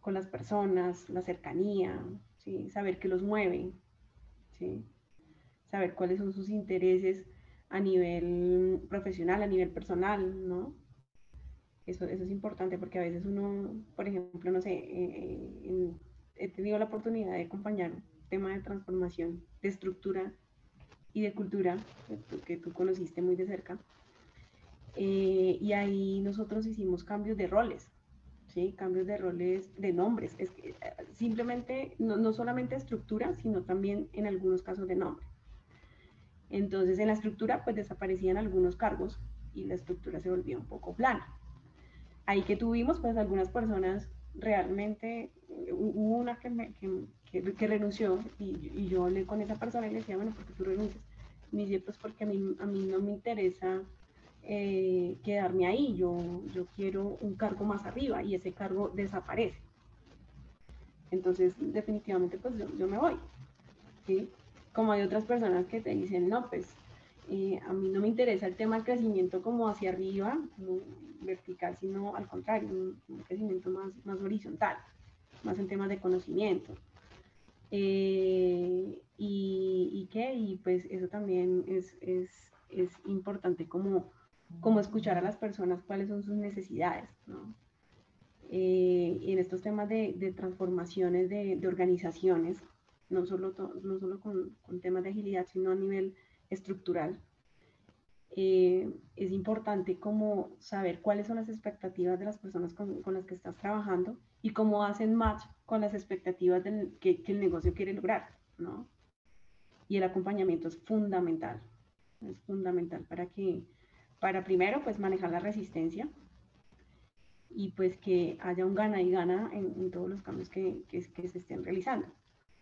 con las personas, la cercanía, ¿sí? saber qué los mueve, ¿sí? saber cuáles son sus intereses a nivel profesional, a nivel personal, ¿no? Eso, eso es importante porque a veces uno, por ejemplo, no sé, eh, eh, he tenido la oportunidad de acompañar un tema de transformación, de estructura y de cultura, que tú, conociste muy de cerca. Eh, y ahí nosotros hicimos cambios de roles, ¿sí? cambios de roles de nombres. Es que, eh, simplemente, no, no solamente estructura, sino también en algunos casos de nombre. Entonces, en la estructura, pues desaparecían algunos cargos y la estructura se volvía un poco plana. Ahí que tuvimos, pues algunas personas realmente, hubo una que, me, que, renunció y, yo hablé con esa persona y le decía, bueno, ¿por qué tú renuncias? Me dice, pues porque a mí, a mí no me interesa eh, quedarme ahí, yo, yo quiero un cargo más arriba y ese cargo desaparece. Entonces, definitivamente, pues yo, me voy. ¿sí? Como hay otras personas que te dicen, no, pues eh, a mí no me interesa el tema del crecimiento como hacia arriba, vertical, sino al contrario, un, un crecimiento más, más horizontal, más en temas de conocimiento. Eh, y, y, y pues eso también es, es, es, importante como, como escuchar a las personas cuáles son sus necesidades, ¿no? Eh, en estos temas de, de transformaciones de, de, organizaciones, no solo, no solo con, con, temas de agilidad, sino a nivel estructural, eh, es importante como saber cuáles son las expectativas de las personas con, con las que estás trabajando y cómo hacen match con las expectativas del, que, el negocio quiere lograr, ¿no? Y el acompañamiento es fundamental, es fundamental para que, para primero, pues manejar la resistencia y pues que haya un gana y gana en, todos los cambios que, que, se estén realizando.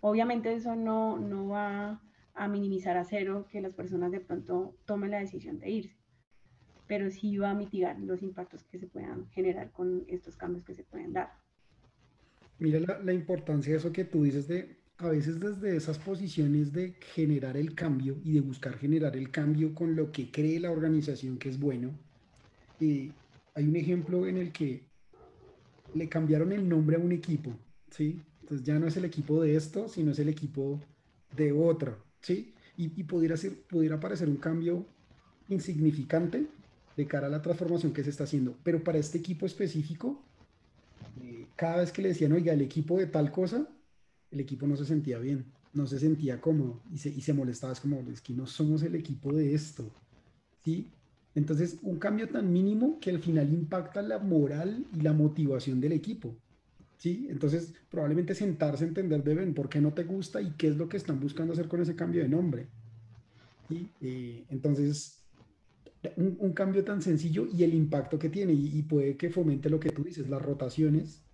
Obviamente eso no, no va a minimizar a cero que las personas de pronto tomen la decisión de irse, pero sí va a mitigar los impactos que se puedan generar con estos cambios que se pueden dar. Mira la, importancia de eso que tú dices de a veces desde esas posiciones de generar el cambio y de buscar generar el cambio con lo que cree la organización que es bueno. Eh, hay un ejemplo en el que le cambiaron el nombre a un equipo, ¿sí? Entonces ya no es el equipo de esto, sino es el equipo de otro, ¿sí? Y, y pudiera, ser, pudiera parecer un cambio insignificante de cara a la transformación que se está haciendo, pero para este equipo específico cada vez que le decían, oiga, el equipo de tal cosa, el equipo no se sentía bien, no se sentía cómodo y se, y se molestaba. Es como, es que no somos el equipo de esto. ¿Sí? Entonces, un cambio tan mínimo que al final impacta la moral y la motivación del equipo. ¿Sí? Entonces, probablemente sentarse a entender de por qué no te gusta y qué es lo que están buscando hacer con ese cambio de nombre. ¿Sí? Eh, entonces, un, un, cambio tan sencillo y el impacto que tiene y, y, puede que fomente lo que tú dices, las rotaciones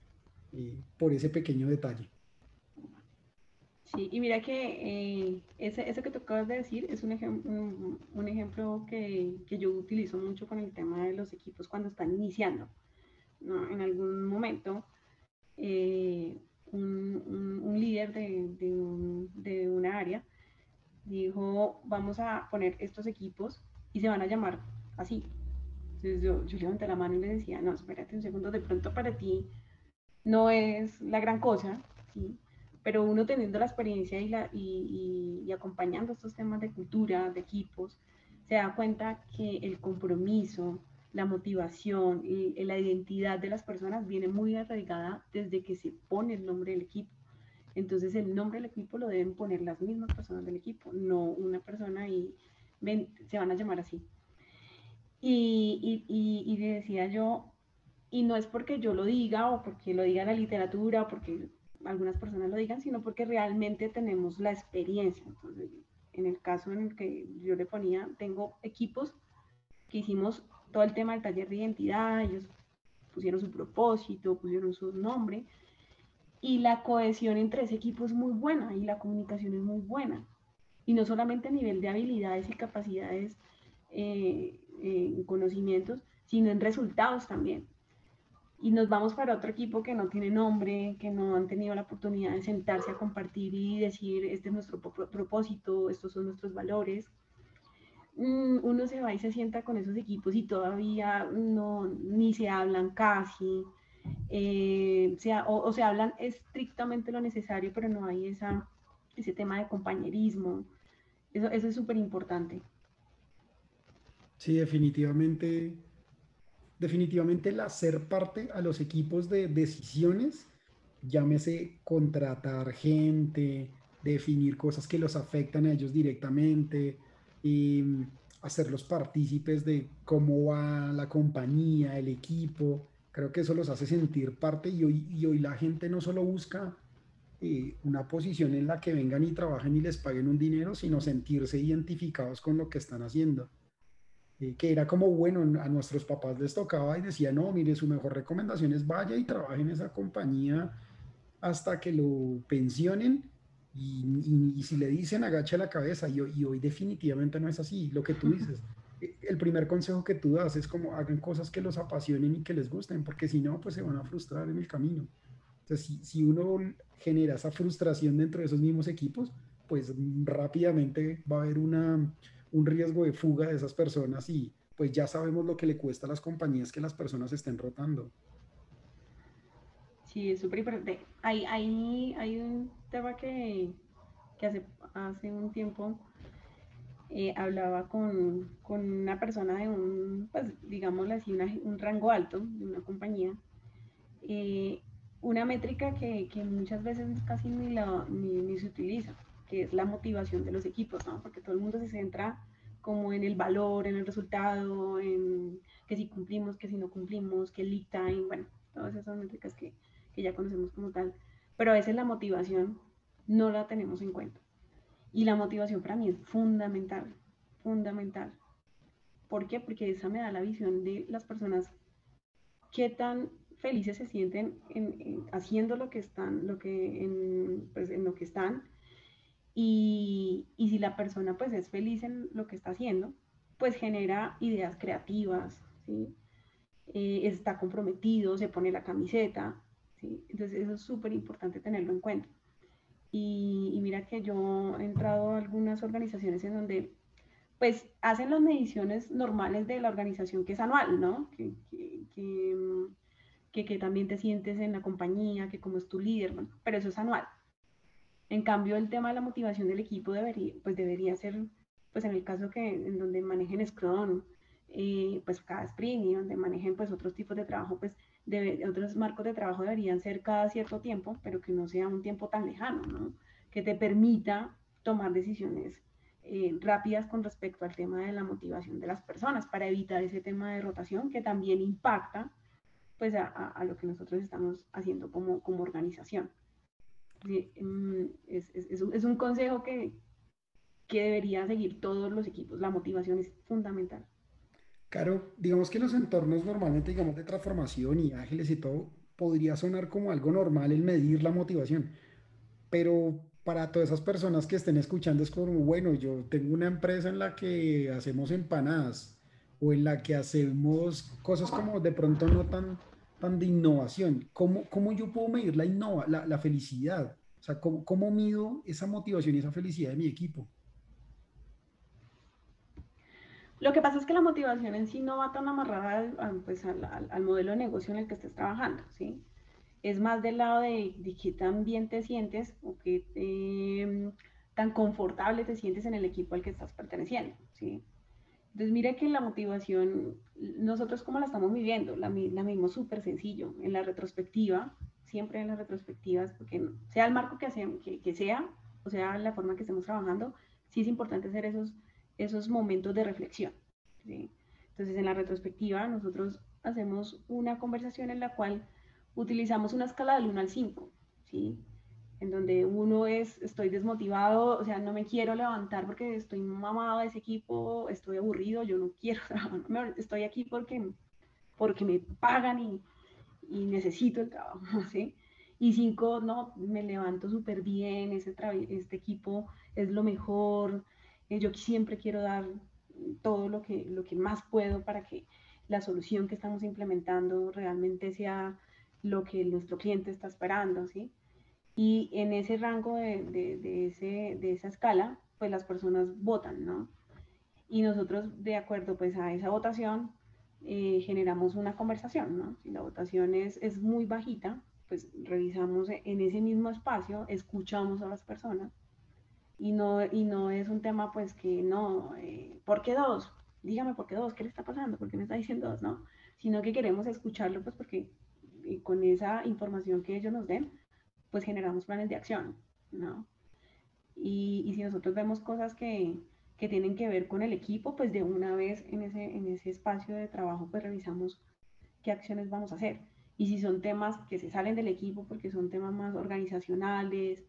por ese pequeño detalle. Sí, y mira que eh, ese, eso que tú acabas de decir es un, un, ejemplo que, que, yo utilizo mucho con el tema de los equipos cuando están iniciando. ¿no? En algún momento, eh, un, líder de, una área dijo, vamos a poner estos equipos y se van a llamar así. Entonces yo, levanté la mano y le decía, no, espérate un segundo, de pronto para ti no es la gran cosa, pero uno teniendo la experiencia y, la, y, y, acompañando estos temas de cultura, de equipos, se da cuenta que el compromiso, la motivación y la identidad de las personas viene muy arraigada desde que se pone el nombre del equipo. Entonces el nombre del equipo lo deben poner las mismas personas del equipo, no una persona y se van a llamar así. Y, y, y, decía yo, y no es porque yo lo diga o porque lo diga la literatura o porque algunas personas lo digan, sino porque realmente tenemos la experiencia. Entonces, en el caso en el que yo le ponía, tengo equipos que hicimos todo el tema del taller de identidad, ellos pusieron su propósito, pusieron su nombre, y la cohesión entre ese equipo es muy buena y la comunicación es muy buena. Y no solamente a nivel de habilidades y capacidades, eh, eh, conocimientos, sino en resultados también y nos vamos para otro equipo que no tiene nombre, que no han tenido la oportunidad de sentarse a compartir y decir, este es nuestro propósito, estos son nuestros valores. Mm, uno se va y se sienta con esos equipos y todavía no, ni se hablan casi, eh, o, se hablan estrictamente lo necesario, pero no hay esa, ese tema de compañerismo. Eso, eso es súper importante. Sí, definitivamente definitivamente el hacer parte a los equipos de decisiones, llámese contratar gente, definir cosas que los afectan a ellos directamente, y mm, hacerlos partícipes de cómo va la compañía, el equipo. Creo que eso los hace sentir parte y hoy, y hoy la gente no solo busca eh, una posición en la que vengan y trabajen y les paguen un dinero, sino sentirse identificados con lo que están haciendo. Eh, que era como, bueno, a nuestros papás les tocaba y decía, no, mire, su mejor recomendación es vaya y trabaje en esa compañía hasta que lo pensionen y, y, si le dicen agache la cabeza y, y, hoy definitivamente no es así, lo que tú dices. El primer consejo que tú das es como hagan cosas que los apasionen y que les gusten, porque si no, pues se van a frustrar en el camino. Entonces, si, si uno genera esa frustración dentro de esos mismos equipos, pues rápidamente va a haber una, un riesgo de fuga de esas personas y pues ya sabemos lo que le cuesta a las compañías que las personas estén rotando. Sí, es súper importante. Hay, hay, hay un tema que, que hace, hace un tiempo eh, hablaba con, con, una persona de un, pues digámoslo así, un rango alto de una compañía. Eh, una métrica que, que, muchas veces casi ni, la, ni, ni se utiliza que es la motivación de los equipos, ¿no? Porque todo el mundo se centra como en el valor, en el resultado, en que si cumplimos, que si no cumplimos, que el lead time, bueno, todas esas métricas que, que ya conocemos como tal. Pero a veces la motivación no la tenemos en cuenta. Y la motivación para mí es fundamental, fundamental. ¿Por qué? Porque esa me da la visión de las personas qué tan felices se sienten en, haciendo lo que están, lo que en, pues, en lo que están y, y, si la persona pues es feliz en lo que está haciendo, pues genera ideas creativas, ¿sí? Eh, está comprometido, se pone la camiseta, ¿sí? Entonces eso es súper importante tenerlo en cuenta. Y, y, mira que yo he entrado a algunas organizaciones en donde pues hacen las mediciones normales de la organización que es anual, ¿no? Que, que, que, que también te sientes en la compañía, que como es tu líder, bueno, pero eso es anual. En cambio, el tema de la motivación del equipo debería, pues debería ser, pues en el caso que en donde manejen Scrum, eh, pues cada sprint y donde manejen pues otros tipos de trabajo, pues debe, otros marcos de trabajo deberían ser cada cierto tiempo, pero que no sea un tiempo tan lejano, ¿no? Que te permita tomar decisiones eh, rápidas con respecto al tema de la motivación de las personas para evitar ese tema de rotación que también impacta pues a, lo que nosotros estamos haciendo como, como organización. Mm, es, un consejo que, que debería seguir todos los equipos. La motivación es fundamental. Claro, digamos que los entornos normalmente, digamos, de transformación y ágiles y todo, podría sonar como algo normal el medir la motivación, pero para todas esas personas que estén escuchando es como, bueno, yo tengo una empresa en la que hacemos empanadas o en la que hacemos cosas como de pronto no tan, tan de innovación. ¿Cómo, cómo yo puedo medir la, innova, la, la felicidad? O sea, ¿cómo, ¿cómo mido esa motivación y esa felicidad de mi equipo? Lo que pasa es que la motivación en sí no va tan amarrada al, pues, al, al, modelo de negocio en el que estés trabajando, ¿sí? Es más del lado de, de qué tan bien te sientes o qué tan confortable te sientes en el equipo al que estás perteneciendo, ¿sí? Entonces, mire que la motivación, nosotros cómo la estamos viviendo, la, la mismo súper sencillo. En la retrospectiva, siempre en las retrospectivas, porque sea el marco que, que, que sea, o sea, la forma que estemos trabajando, sí es importante hacer esos esos momentos de reflexión. Entonces, en la retrospectiva, nosotros hacemos una conversación en la cual utilizamos una escala del 1 al 5, ¿sí? En donde uno es, estoy desmotivado, o sea, no me quiero levantar porque estoy mamado de ese equipo, estoy aburrido, yo no quiero trabajar, estoy aquí porque, porque me pagan y, y necesito el trabajo, ¿sí? Y cinco, no, me levanto súper bien, ese este equipo es lo mejor, yo siempre quiero dar todo lo que, lo que más puedo para que la solución que estamos implementando realmente sea lo que nuestro cliente está esperando, ¿sí? Y en ese rango de, de, ese, de esa escala, pues las personas votan, ¿no? Y nosotros, de acuerdo pues a esa votación, eh, generamos una conversación, ¿no? Si la votación es, es muy bajita, pues revisamos en ese mismo espacio, escuchamos a las personas y no, y no es un tema pues que no, eh, ¿por qué dos? Dígame por qué dos, ¿qué le está pasando? ¿Por qué me está diciendo dos? No, sino que queremos escucharlo pues porque con esa información que ellos nos den, pues generamos planes de acción, ¿no? Y, y si nosotros vemos cosas que, que, tienen que ver con el equipo, pues de una vez en ese, en ese espacio de trabajo, pues revisamos qué acciones vamos a hacer. Y si son temas que se salen del equipo porque son temas más organizacionales,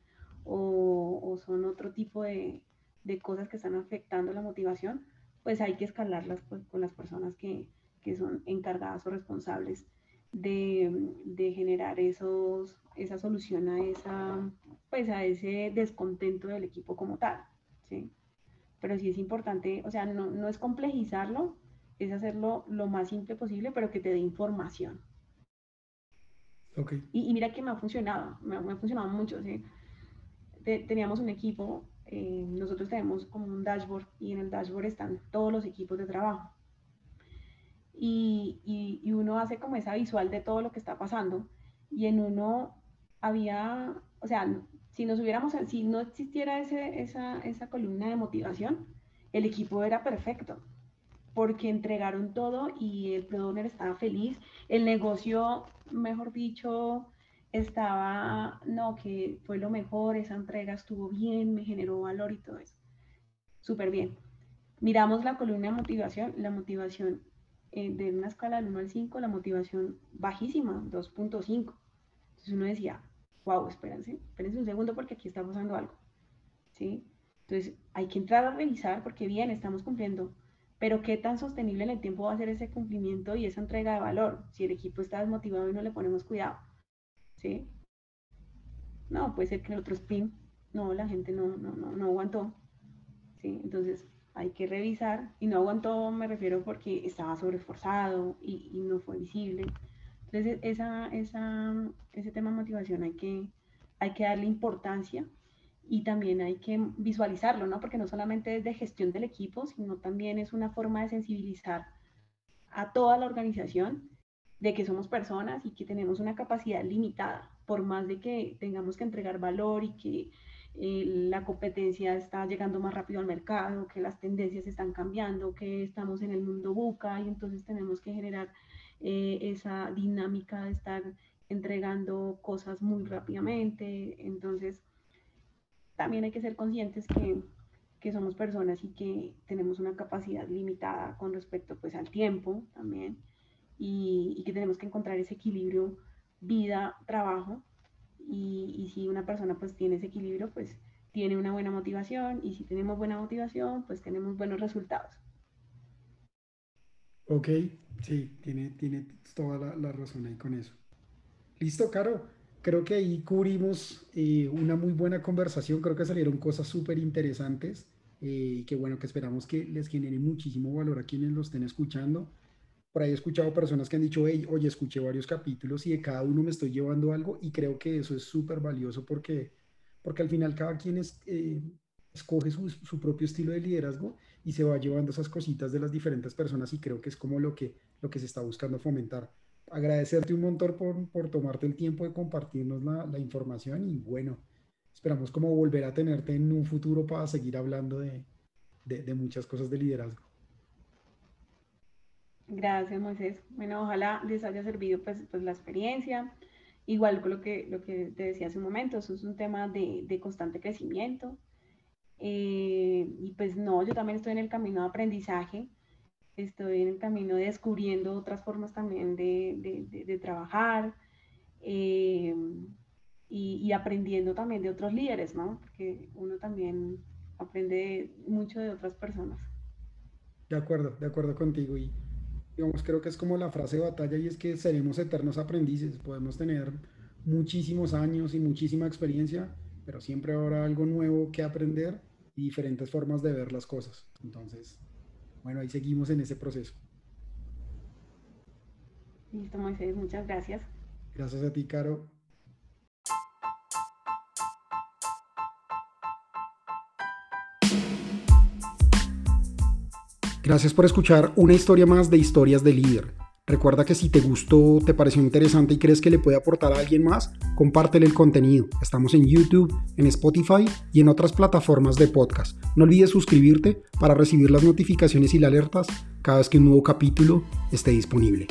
o, son otro tipo de, de, cosas que están afectando la motivación, pues hay que escalarlas pues, con las personas que, que, son encargadas o responsables de, de, generar esos, esa solución a, esa, pues a ese descontento del equipo como tal. ¿sí? Pero sí es importante, o sea, no, no es complejizarlo, es hacerlo lo más simple posible, pero que te dé información. Okay. Y, y, mira que me ha funcionado, me, me ha funcionado mucho. ¿sí? Teníamos un equipo, eh, nosotros tenemos como un dashboard y en el dashboard están todos los equipos de trabajo. Y, y, uno hace como esa visual de todo lo que está pasando y en uno había, o sea, si nos hubiéramos, si no existiera ese, esa, esa columna de motivación, el equipo era perfecto porque entregaron todo y el producer estaba feliz, el negocio, mejor dicho, estaba, no, que fue lo mejor, esa entrega estuvo bien, me generó valor y todo eso. Súper bien. Miramos la columna de motivación, la motivación eh, de una escala del 1 al 5, la motivación bajísima, 2.5. Entonces uno decía, wow, espérense, espérense un segundo porque aquí está pasando algo. ¿Sí? Entonces hay que entrar a revisar porque bien, estamos cumpliendo, pero qué tan sostenible en el tiempo va a ser ese cumplimiento y esa entrega de valor si el equipo está desmotivado y no le ponemos cuidado. ¿Sí? No, puede ser que el otro spin, no, la gente no, no, no, no aguantó, ¿sí? Entonces hay que revisar, y no aguantó me refiero porque estaba sobreesforzado y, y no fue visible. Entonces esa, esa, ese tema de motivación hay que, hay que darle importancia y también hay que visualizarlo, ¿no? Porque no solamente es de gestión del equipo, sino también es una forma de sensibilizar a toda la organización de que somos personas y que tenemos una capacidad limitada, por más de que tengamos que entregar valor y que eh, la competencia está llegando más rápido al mercado, que las tendencias están cambiando, que estamos en el mundo buca y entonces tenemos que generar eh, esa dinámica de estar entregando cosas muy rápidamente. Entonces, también hay que ser conscientes que, que somos personas y que tenemos una capacidad limitada con respecto pues al tiempo también y, que tenemos que encontrar ese equilibrio vida-trabajo y, y, si una persona pues tiene ese equilibrio pues tiene una buena motivación y si tenemos buena motivación pues tenemos buenos resultados. Ok, sí, tiene, tiene toda la, la razón ahí con eso. Listo, Caro. creo que ahí cubrimos eh, una muy buena conversación, creo que salieron cosas súper interesantes y que bueno, que esperamos que les genere muchísimo valor a quienes lo estén escuchando. Por ahí he escuchado personas que han dicho, hey, oye, escuché varios capítulos y de cada uno me estoy llevando algo y creo que eso es súper valioso porque, porque al final cada quien eh, escoge su, su, propio estilo de liderazgo y se va llevando esas cositas de las diferentes personas y creo que es como lo que, lo que se está buscando fomentar. Agradecerte un montón por, por tomarte el tiempo de compartirnos la, información y bueno, esperamos como volver a tenerte en un futuro para seguir hablando de, de muchas cosas de liderazgo. Gracias, Moisés. Bueno, ojalá les haya servido pues, pues la experiencia. Igual con lo que, lo que te decía hace un momento, eso es un tema de, de constante crecimiento. Eh, y pues no, yo también estoy en el camino de aprendizaje, estoy en el camino de descubriendo otras formas también de, de, de trabajar eh, y, y, aprendiendo también de otros líderes, ¿no? Porque uno también aprende mucho de otras personas. De acuerdo, de acuerdo contigo. Y digamos, creo que es como la frase de batalla y es que seremos eternos aprendices, podemos tener muchísimos años y muchísima experiencia, pero siempre habrá algo nuevo que aprender y diferentes formas de ver las cosas. Entonces, bueno, ahí seguimos en ese proceso. Listo, Moisés, muchas gracias. Gracias a ti, Caro. Gracias por escuchar una historia más de Historias de Líder. Recuerda que si te gustó, te pareció interesante y crees que le puede aportar a alguien más, compártele el contenido. Estamos en YouTube, en Spotify y en otras plataformas de podcast. No olvides suscribirte para recibir las notificaciones y las alertas cada vez que un nuevo capítulo esté disponible.